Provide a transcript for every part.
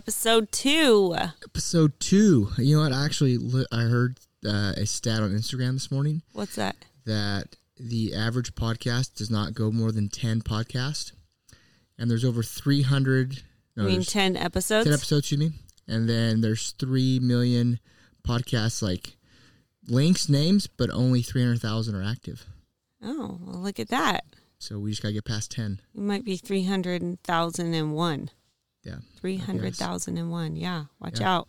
episode two. Episode two. You know what? I actually I heard uh, a stat on Instagram this morning What's that? that the average podcast does not go more than ten podcasts, and there's over three hundred. No, I mean, 10 episodes? 10 episodes, excuse me. And then there's 3 million podcasts, like links, names, but only 300,000 are active. Oh, well, look at that. So we just got to get past 10. You might be 300,001. Yeah. 300,001. Yeah. Watch Yeah. out.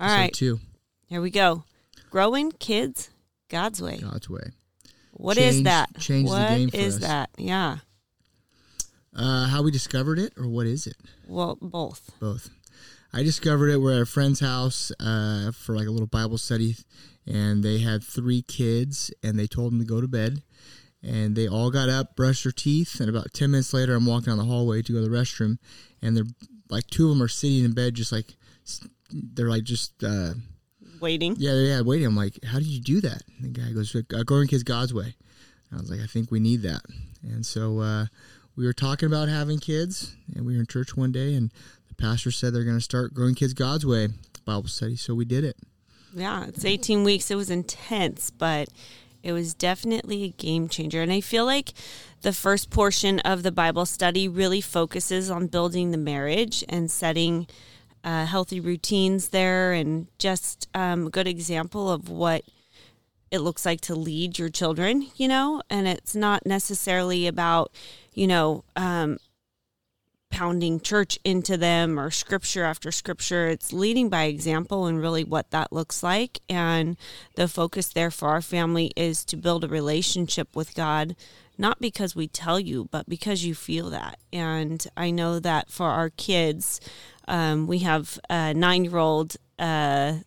All Episode right. two, Here we go. Growing kids God's way. God's way. What is Change- that? change the game for is us. that? Yeah. Uh, how we discovered it, or what is it? Well, both. Both. I discovered it. We're at a friend's house uh, for like a little Bible study, and they had three kids, and they told them to go to bed. And they all got up, brushed their teeth, and about 10 minutes later, I'm walking down the hallway to go to the restroom, and they're like two of them are sitting in bed, just like they're like just uh, Waiting. yeah, yeah, waiting. I'm like, how did you do that? And the guy goes, uh, growing kids God's way. And I was like, I think we need that. And so uh, we were talking about having kids, and we were in church one day, and the pastor said they're going to start growing kids God's way Bible study. So we did it. Yeah, it's 18 weeks. It was intense, but it was definitely a game changer. And I feel like the first portion of the Bible study really focuses on building the marriage and setting uh, healthy routines there and just um, a good example of what it looks like to lead your children, you know? And it's not necessarily about, you know, um, pounding church into them or scripture after scripture. It's leading by example and really what that looks like. And the focus there for our family is to build a relationship with God, not because we tell you, but because you feel that. And I know that for our kids, um, we have a nine year old, a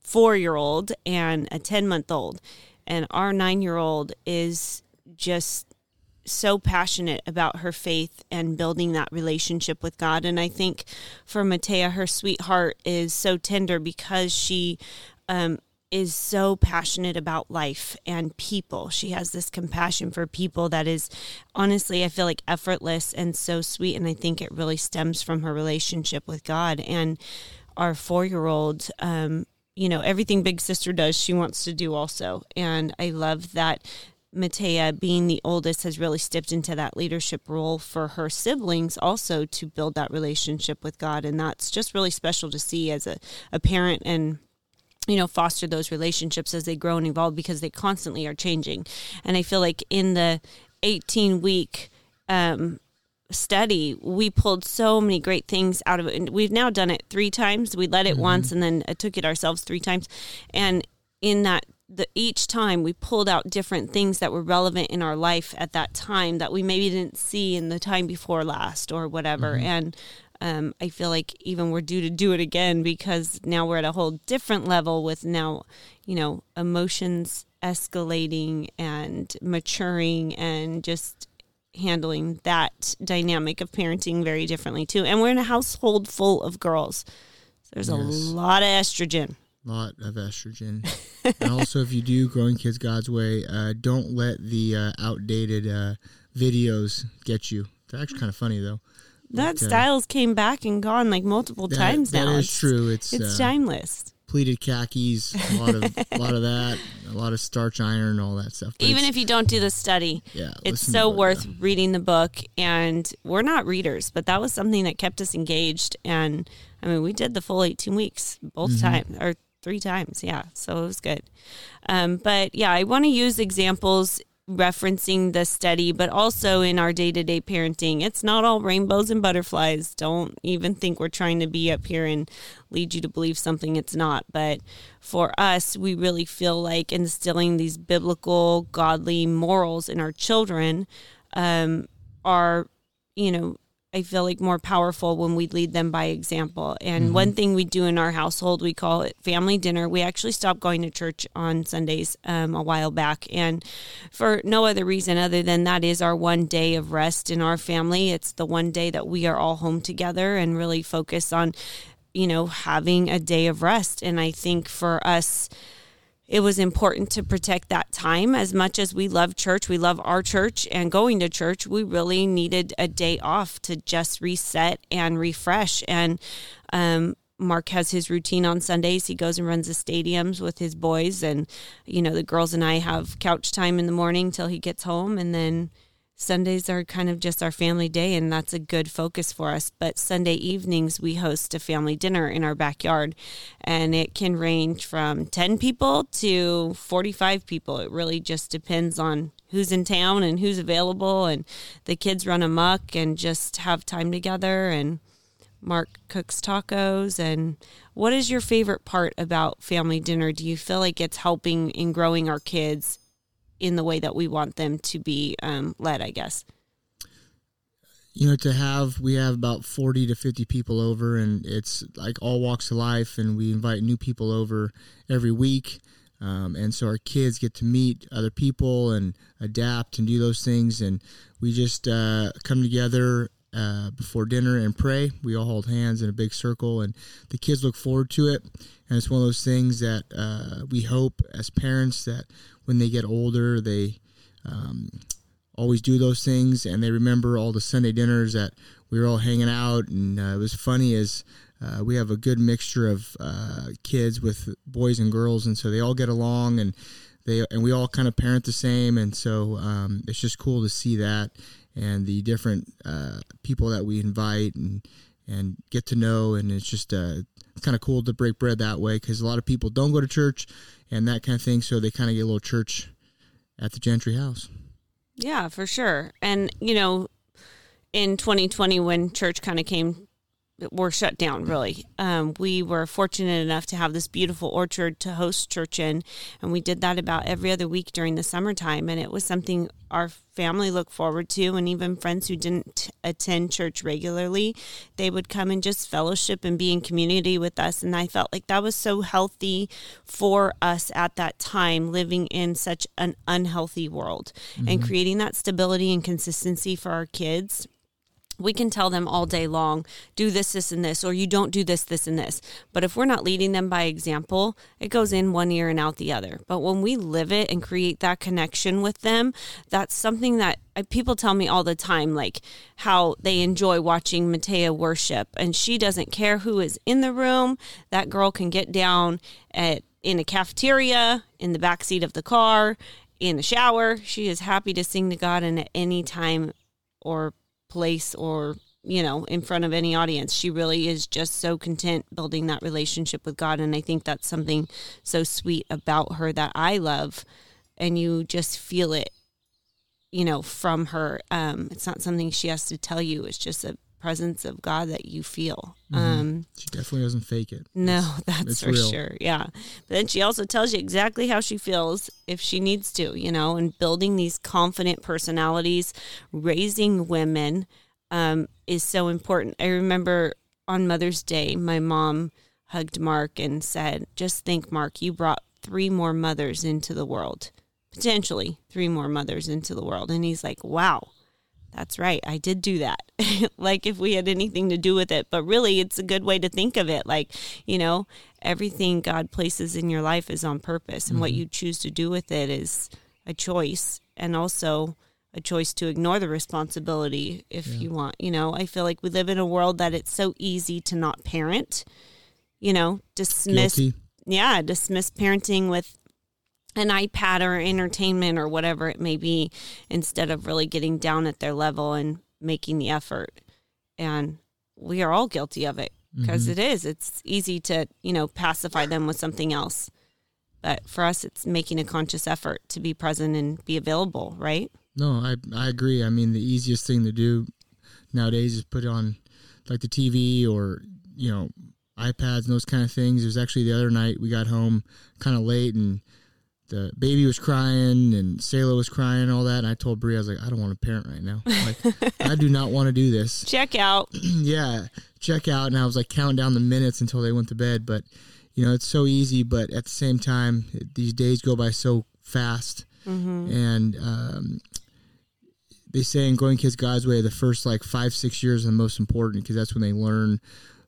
four year old, and a 10 month old. And our nine year old is just so passionate about her faith and building that relationship with God. And I think for Matea, her sweetheart is so tender because she um, is so passionate about life and people. She has this compassion for people that is honestly, I feel like effortless and so sweet. And I think it really stems from her relationship with God. And our four year old, um, you know, everything Big Sister does, she wants to do also. And I love that Matea, being the oldest, has really stepped into that leadership role for her siblings also to build that relationship with God. And that's just really special to see as a, a parent and you know foster those relationships as they grow and evolve because they constantly are changing. And i feel like in the 18 week um, study we pulled so many great things out of it. And we've now done it three times. We led it once and then uh, took it ourselves three times. And in that the each time we pulled out different things that were relevant in our life at that time that we maybe didn't see in the time before last or whatever and um, I feel like even we're due to do it again because now we're at a whole different level with now, you know, emotions escalating and maturing and just handling that dynamic of parenting very differently too. And we're in a household full of girls. So there's a lot of estrogen. Lot of estrogen. and also, if you do growing kids God's way, uh, don't let the uh, outdated uh, videos get you. They're actually kind of funny though. That But, uh, style's came back and gone like multiple That- times now. That is It's- true. It's, it's uh, timeless. pleated khakis, a lot of a lot of that, a lot of starch iron, all that stuff. But Even if you don't do the study, yeah, it's so what, worth uh, reading the book and we're not readers but that was something that kept us engaged and i mean we did the full 18 weeks both Mm-hmm. times or three times. Yeah so it was good. Um, but yeah i want to use examples referencing the study but also in our day-to-day parenting it's not all rainbows and butterflies. Don't even think we're trying to be up here and lead you to believe something it's not. But for us we really feel like instilling these biblical godly morals in our children um, are you know i feel like more powerful when we lead them by example. And one thing we do in our household we call it family dinner. We actually stopped going to church on sundays um, a while back. And for no other reason other than that is our one day of rest in our family. It's the one day that we are all home together and really focus on you know having a day of rest. And i think for us it was important to protect that time. As much as we love church we love our church and going to church we really needed a day off to just reset and refresh. And um, mark has his routine on sundays. He goes and runs the stadiums with his boys and you know the girls and i have couch time in the morning till he gets home. And then Sundays are kind of just our family day, and that's a good focus for us. But Sunday evenings, we host a family dinner in our backyard, and it can range from 10 people to 45 people. It really just depends on who's in town and who's available, and the kids run amok and just have time together. And Mark cooks tacos. And what is your favorite part about family dinner? Do you feel like it's helping in growing our kids in the way that we want them to be um, led, I guess. You know, to have, we have about 40 to 50 people over, and it's like all walks of life, and we invite new people over every week. Um, and so our kids get to meet other people and adapt and do those things. And we just uh, come together uh, before dinner and pray. We all hold hands in a big circle, and the kids look forward to it. And it's one of those things that uh, we hope as parents that when they get older, they um, always do those things and they remember all the Sunday dinners that we were all hanging out. And uh, it was funny as uh, we have a good mixture of uh, kids with boys and girls, and so they all get along and they and we all kind of parent the same, and so um, it's just cool to see that and the different uh, people that we invite and and get to know, and it's just uh, kind of cool to break bread that way because a lot of people don't go to church and that kind of thing. So they kind of get a little church at the Gentry house. Yeah, for sure. And, you know, in 2020, when church kind of came were shut down really um, we were fortunate enough to have this beautiful orchard to host church in and we did that about every other week during the summertime and it was something our family looked forward to and even friends who didn't attend church regularly they would come and just fellowship and be in community with us and i felt like that was so healthy for us at that time living in such an unhealthy world mm-hmm. and creating that stability and consistency for our kids we can tell them all day long, do this, this, and this, or you don't do this, this, and this. But if we're not leading them by example, it goes in one ear and out the other. But when we live it and create that connection with them, that's something that people tell me all the time, like how they enjoy watching Matea worship. And she doesn't care who is in the room. That girl can get down at in a cafeteria, in the back seat of the car, in the shower. She is happy to sing to God and at any time or place or you know in front of any audience. She really is just so content building that relationship with god and i think that's something so sweet about her that i love and you just feel it you know from her. Um it's not something she has to tell you. It's just a presence of god that you feel mm-hmm. um she definitely doesn't fake it no that's it's for real. sure yeah but then she also tells you exactly how she feels if she needs to you know and building these confident personalities raising women um, is so important. I remember on Mother's Day, my mom hugged Mark and said, Just think, Mark, you brought three more mothers into the world, potentially three more mothers into the world. And he's like, Wow, that's right. I did do that. like if we had anything to do with it. But really, it's a good way to think of it. Like, you know, everything God places in your life is on purpose, and mm-hmm. what you choose to do with it is a choice. And also, a choice to ignore the responsibility if yeah. you want. You know, I feel like we live in a world that it's so easy to not parent, you know, dismiss Guilty. yeah, dismiss parenting with an iPad or entertainment or whatever it may be instead of really getting down at their level and making the effort. And we are all guilty of it because mm-hmm. It's easy to, you know, pacify them with something else. But for us, it's making a conscious effort to be present and be available, right? No, I I agree. I mean, the easiest thing to do nowadays is put it on like the TV or you know iPads and those kind of things. It was actually the other night we got home kind of late and the baby was crying and Selah was crying and all that. And I told Bree, I was like, I don't want to parent right now. Like, I do not want to do this. Check out. yeah, check out. And I was like counting down the minutes until they went to bed. But you know, it's so easy. But at the same time, these days go by so fast. Mm-hmm. And um, they say in Growing Kids God's Way, the first like five, six years are the most important because that's when they learn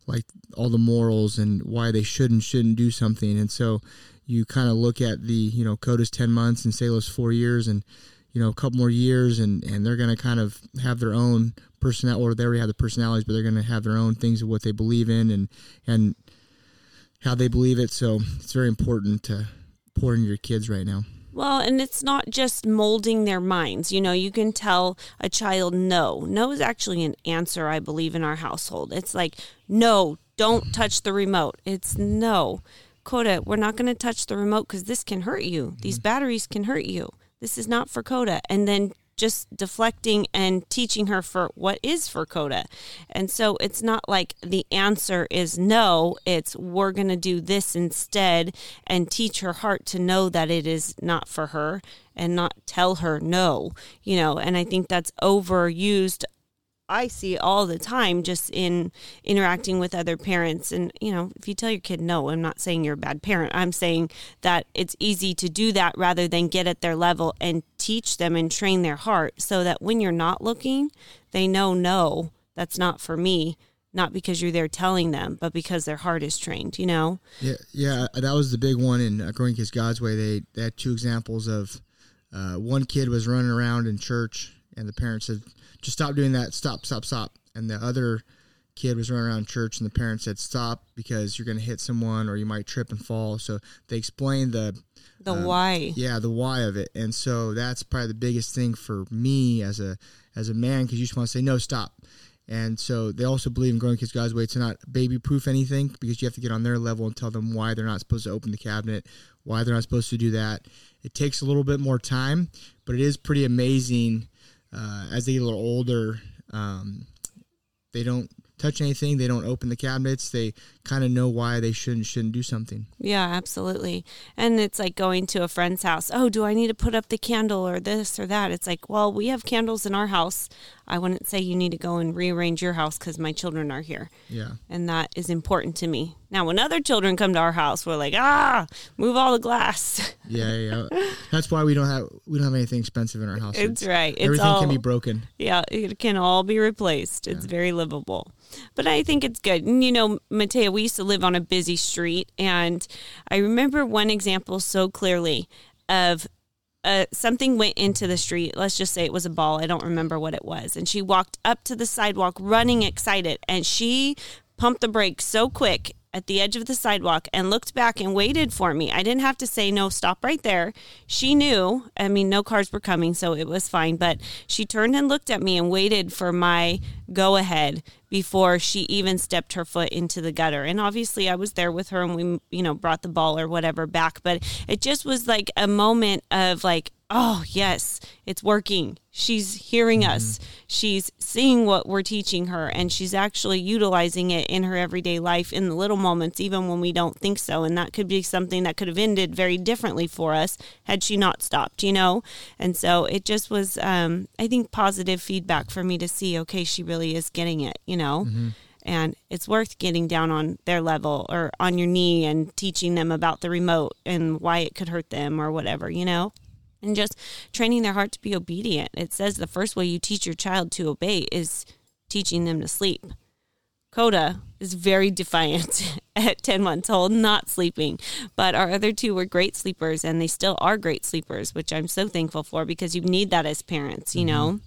like all the morals and why they should and shouldn't do something. And so, you kind of look at the you know Coda's ten months and Selah's four years, and you know a couple more years, and and they're going to kind of have their own personality, or they already have the personalities, but they're going to have their own things of what they believe in and and how they believe it. So it's very important to pour into your kids right now. Well, and it's not just molding their minds. You know, you can tell a child no. No is actually an answer, I believe, in our household. It's like, no, don't touch the remote. It's no. Coda, we're not going to touch the remote because this can hurt you. Mm-hmm. These batteries can hurt you. This is not for Coda. And then just deflecting and teaching her for what is for Coda. And so it's not like the answer is no, it's we're going to do this instead and teach her heart to know that it is not for her and not tell her no, you know, and I think that's overused I see all the time just in interacting with other parents. And, you know, if you tell your kid no, I'm not saying you're a bad parent. I'm saying that it's easy to do that rather than get at their level and teach them and train their heart so that when you're not looking, they know no, that's not for me. Not because you're there telling them, but because their heart is trained, you know? Yeah, yeah, that was the big one in uh, Growing Kids God's Way. They, they had two examples of uh, one kid was running around in church, and the parents said, just stop doing that. Stop, stop, stop. And the other kid was running around church, and the parents said, stop because you're going to hit someone or you might trip and fall. So they explained the the um, why. Yeah, the why of it. And so that's probably the biggest thing for me as a as a man because you just want to say no, stop. And so they also believe in growing kids God's way to not baby proof anything because you have to get on their level and tell them why they're not supposed to open the cabinet, why they're not supposed to do that. It takes a little bit more time, but it is pretty amazing uh, as they get a little older, um, they don't touch anything. They don't open the cabinets. They kind of know why they shouldn't shouldn't do something. Yeah, absolutely. And it's like going to a friend's house. Oh, do I need to put up the candle or this or that? It's like, well, we have candles in our house. I wouldn't say you need to go and rearrange your house because my children are here. Yeah. And that is important to me. Now, when other children come to our house, we're like, ah, move all the glass. Yeah, yeah. yeah. That's why we don't have we don't have anything expensive in our house. It's, it's right. It's everything all, can be broken. Yeah, it can all be replaced. It's yeah. very livable. But I think it's good. And you know, Matea, we used to live on a busy street, and I remember one example so clearly of uh, something went into the street. Let's just say it was a ball. I don't remember what it was. And she walked up to the sidewalk running excited, and she pumped the brakes so quick at the edge of the sidewalk and looked back and waited for me. I didn't have to say, no, stop right there. She knew, I mean, no cars were coming, so it was fine. But she turned and looked at me and waited for my go ahead before she even stepped her foot into the gutter. And obviously, I was there with her and we, you know, brought the ball or whatever back. But it just was like a moment of like, oh, yes, it's working. She's hearing mm-hmm. us. She's seeing what we're teaching her, and she's actually utilizing it in her everyday life in the little moments, even when we don't think so. And that could be something that could have ended very differently for us had she not stopped, you know? And so it just was, um, I think, positive feedback for me to see, okay, she really is getting it, you know? Mm-hmm and it's worth getting down on their level or on your knee and teaching them about the remote and why it could hurt them or whatever, you know? And just training their heart to be obedient. It says the first way you teach your child to obey is teaching them to sleep. Coda is very defiant at 10 months old, not sleeping. But our other two were great sleepers, and they still are great sleepers, which I'm so thankful for because you need that as parents, you mm-hmm. know?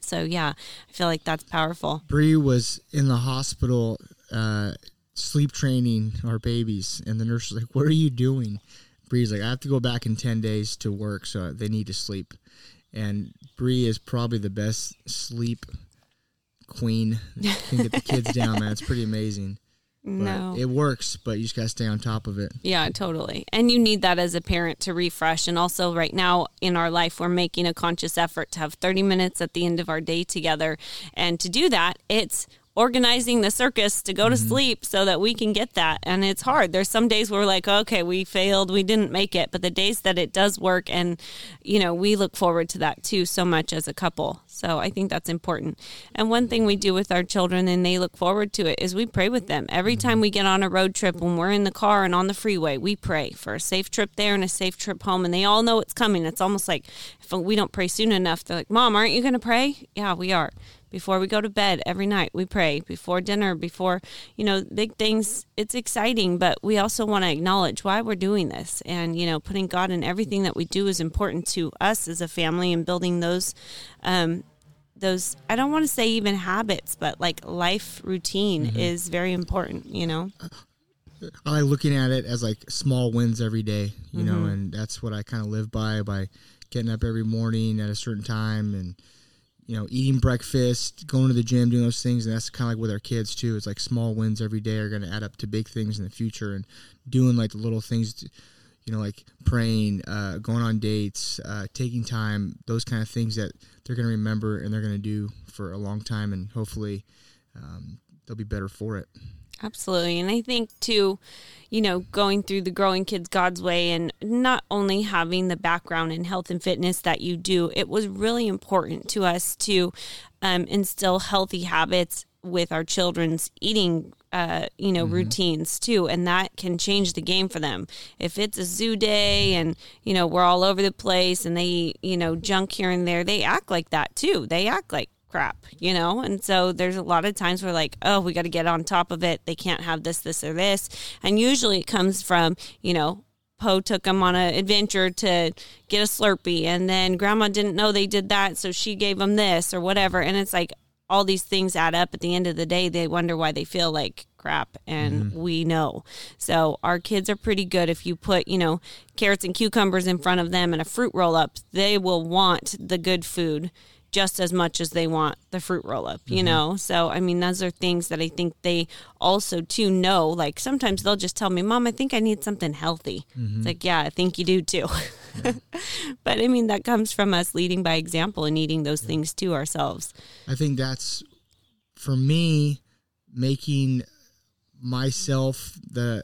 So, yeah, I feel like that's powerful. Bree was in the hospital uh, sleep training our babies, and the nurse was like, What are you doing? Bree's like, I have to go back in 10 days to work, so they need to sleep. And Bree is probably the best sleep queen. Can get the kids down, man. It's pretty amazing. No. it works, but you just got to stay on top of it. Yeah, totally. And you need that as a parent to refresh. And also, right now in our life, we're making a conscious effort to have 30 minutes at the end of our day together. And to do that, it's organizing the circus to go to mm-hmm. sleep so that we can get that. And it's hard. There's some days where we're like, okay, we failed, we didn't make it. But the days that it does work, and, you know, we look forward to that too so much as a couple. So I think that's important. And one thing we do with our children, and they look forward to it, is we pray with them. Every time we get on a road trip, when we're in the car and on the freeway, we pray for a safe trip there and a safe trip home. And they all know it's coming. It's almost like if we don't pray soon enough, they're like, Mom, aren't you going to pray? Yeah, we are before we go to bed every night we pray before dinner before you know big things it's exciting but we also want to acknowledge why we're doing this and you know putting god in everything that we do is important to us as a family and building those um, those i don't want to say even habits but like life routine mm-hmm. is very important you know i like looking at it as like small wins every day you mm-hmm. know and that's what i kind of live by by getting up every morning at a certain time and you know eating breakfast going to the gym doing those things and that's kind of like with our kids too it's like small wins every day are going to add up to big things in the future and doing like the little things to, you know, like praying, uh, going on dates, uh, taking time, those kind of things that they're going to remember and they're going to do for a long time, and hopefully um, they'll be better for it. Absolutely. And I think, too, you know, going through the Growing Kids God's Way and not only having the background in health and fitness that you do, it was really important to us to um, instill healthy habits with our children's eating uh, you know mm-hmm. routines too and that can change the game for them if it's a zoo day and you know we're all over the place and they you know junk here and there they act like that too they act like crap you know? And so there's a lot of times we're like oh we got to get on top of it. They can't have this this or this. And usually it comes from you know Poe took them on an adventure to get a Slurpee, and then Grandma didn't know they did that, so she gave them this or whatever. And it's like, all these things add up. At the end of the day they wonder why they feel like crap and mm-hmm. we know. So our kids are pretty good. If you put you know carrots and cucumbers in front of them and a fruit roll up they will want the good food just as much as they want the fruit roll up, you mm-hmm. know? So, I mean, those are things that I think they also too know. Like sometimes they'll just tell me, Mom, I think I need something healthy. Mm-hmm. It's like, yeah, I think you do too. Yeah. but I mean, that comes from us leading by example and eating those yeah. things to ourselves. I think that's for me making myself the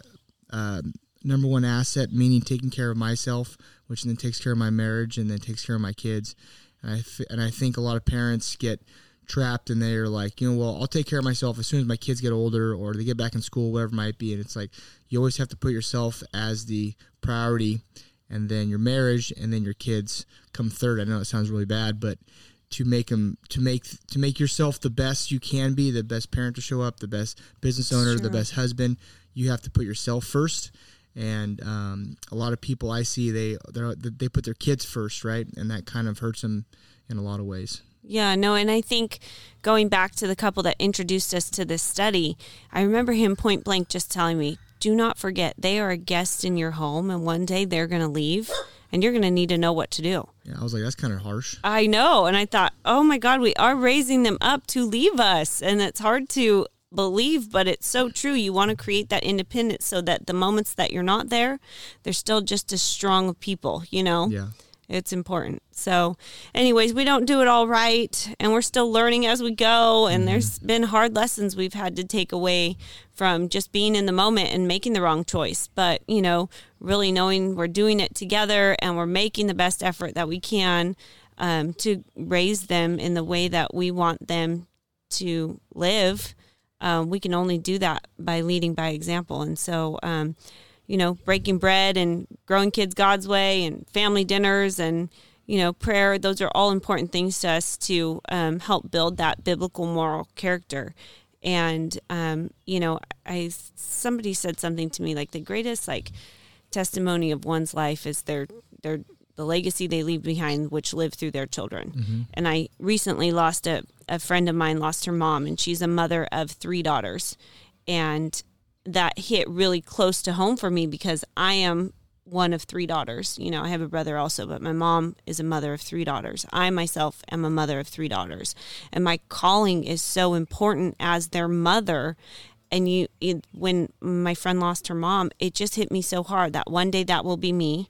uh, number one asset, meaning taking care of myself, which then takes care of my marriage and then takes care of my kids and I, th- and I think a lot of parents get trapped and they're like, you know, well, I'll take care of myself as soon as my kids get older or they get back in school, whatever it might be. And it's like, you always have to put yourself as the priority and then your marriage and then your kids come third. I know it sounds really bad, but to make them to make to make yourself the best you can be, the best parent to show up, the best business owner, the best husband, you have to put yourself first and um, a lot of people I see they they put their kids first, right, and that kind of hurts them in a lot of ways. Yeah, no, and I think going back to the couple that introduced us to this study, I remember him point blank just telling me, "Do not forget they are a guest in your home, and one day they're going to leave." And you're going to need to know what to do. Yeah, I was like, that's kind of harsh. I know. And I thought, oh my God, we are raising them up to leave us. And it's hard to believe, but it's so true. You want to create that independence so that the moments that you're not there, they're still just as strong of people, you know? Yeah. It's important. So, anyways, we don't do it all right, and we're still learning as we go. And mm-hmm. there's been hard lessons we've had to take away from just being in the moment and making the wrong choice. But, you know, really knowing we're doing it together and we're making the best effort that we can um, to raise them in the way that we want them to live um, we can only do that by leading by example. And so, um, you know, breaking bread and growing kids God's way and family dinners and, you know, prayer, those are all important things to us to um, help build that biblical moral character. And, um, you know, I somebody said something to me like the greatest like testimony of one's life is their their the legacy they leave behind, which live through their children. Mm-hmm. And I recently lost a, a friend of mine, lost her mom, and she's a mother of three daughters. And that hit really close to home for me because I am one of three daughters. You know, I have a brother also, but my mom is a mother of three daughters. I myself am a mother of three daughters. And my calling is so important as their mother. And you, it, when my friend lost her mom, it just hit me so hard that one day that will be me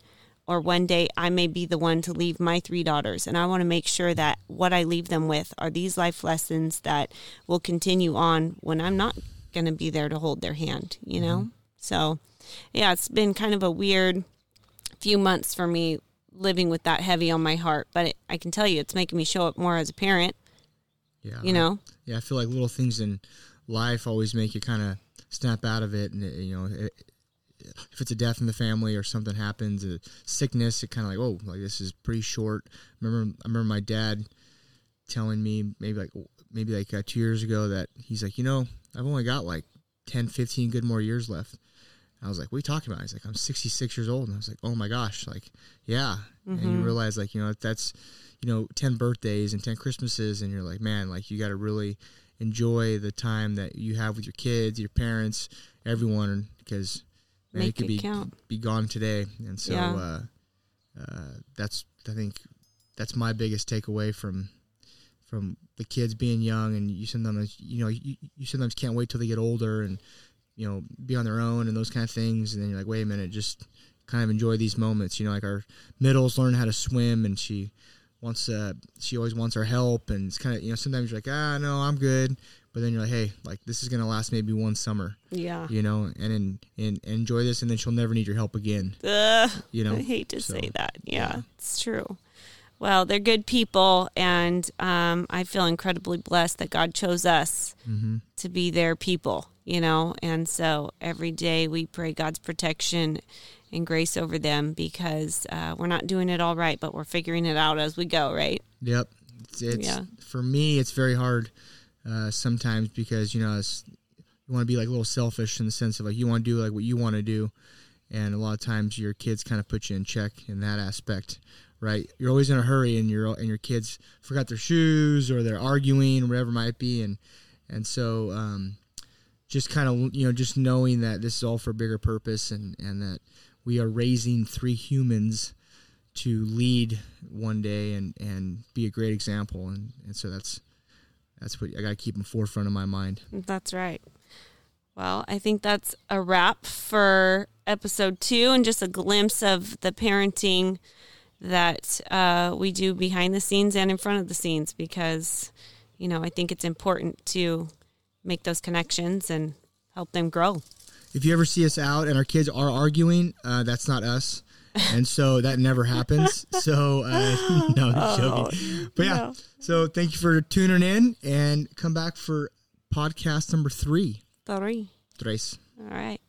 or one day I may be the one to leave my three daughters. And I want to make sure that what I leave them with are these life lessons that will continue on when I'm not going to be there to hold their hand, you know? Mm-hmm. So, yeah, it's been kind of a weird few months for me living with that heavy on my heart, but it, I can tell you it's making me show up more as a parent. Yeah. You know? yeah, I feel like little things in life always make you kind of snap out of it and it, you know it, if it's a death in the family or something happens, a sickness, it kind of like, oh, like this is pretty short. Remember, I remember my dad telling me maybe like maybe like uh, two years ago that he's like, you know, I've only got like 10, 15 good more years left. I was like, what are you talking about? He's like, I'm 66 years old. And I was like, oh my gosh, like, yeah. And you realize, like, you know, that's, you know, 10 birthdays and 10 Christmases. And you're like, man, like, you got to really enjoy the time that you have with your kids, your parents, everyone, because Make it could be, count. be gone today. And so Yeah. uh, uh, that's, I think, that's my biggest takeaway from from the kids being young and you sometimes you know you, you sometimes can't wait till they get older and you know be on their own and those kind of things and then you're like wait a minute just kind of enjoy these moments you know like our middles learn how to swim and she wants uh she always wants our help and it's kind of you know sometimes you're like ah no i'm good but then you're like hey like this is gonna last maybe one summer Yeah. you know and and, and enjoy this and then she'll never need your help again Ugh, you know I hate to so, say that. Yeah, yeah. it's true. Well, they're good people, and um, I feel incredibly blessed that God chose us Mm-hmm. to be their people, you know. And so every day we pray God's protection and grace over them because uh, we're not doing it all right, but we're figuring it out as we go, right? Yep. It's, it's Yeah. for me. It's very hard uh, sometimes because you know you want to be like a little selfish in the sense of like you want to do like what you want to do, and a lot of times your kids kind of put you in check in that aspect, right? You're always in a hurry, and your and your kids forgot their shoes or they're arguing whatever might be, and and so um, just kind of you know just knowing that this is all for a bigger purpose and and that we are raising three humans to lead one day and and be a great example. And and so that's that's what I got to keep in forefront of my mind. That's right. Well, I think that's a wrap for episode two and just a glimpse of the parenting that uh, we do behind the scenes and in front of the scenes because, you know, I think it's important to make those connections and help them grow. If you ever see us out and our kids are arguing, uh, that's not us. And so that never happens. So uh, no, I'm joking. But yeah, no. so thank you for tuning in and come back for podcast number three. Sorry. Tres. All right.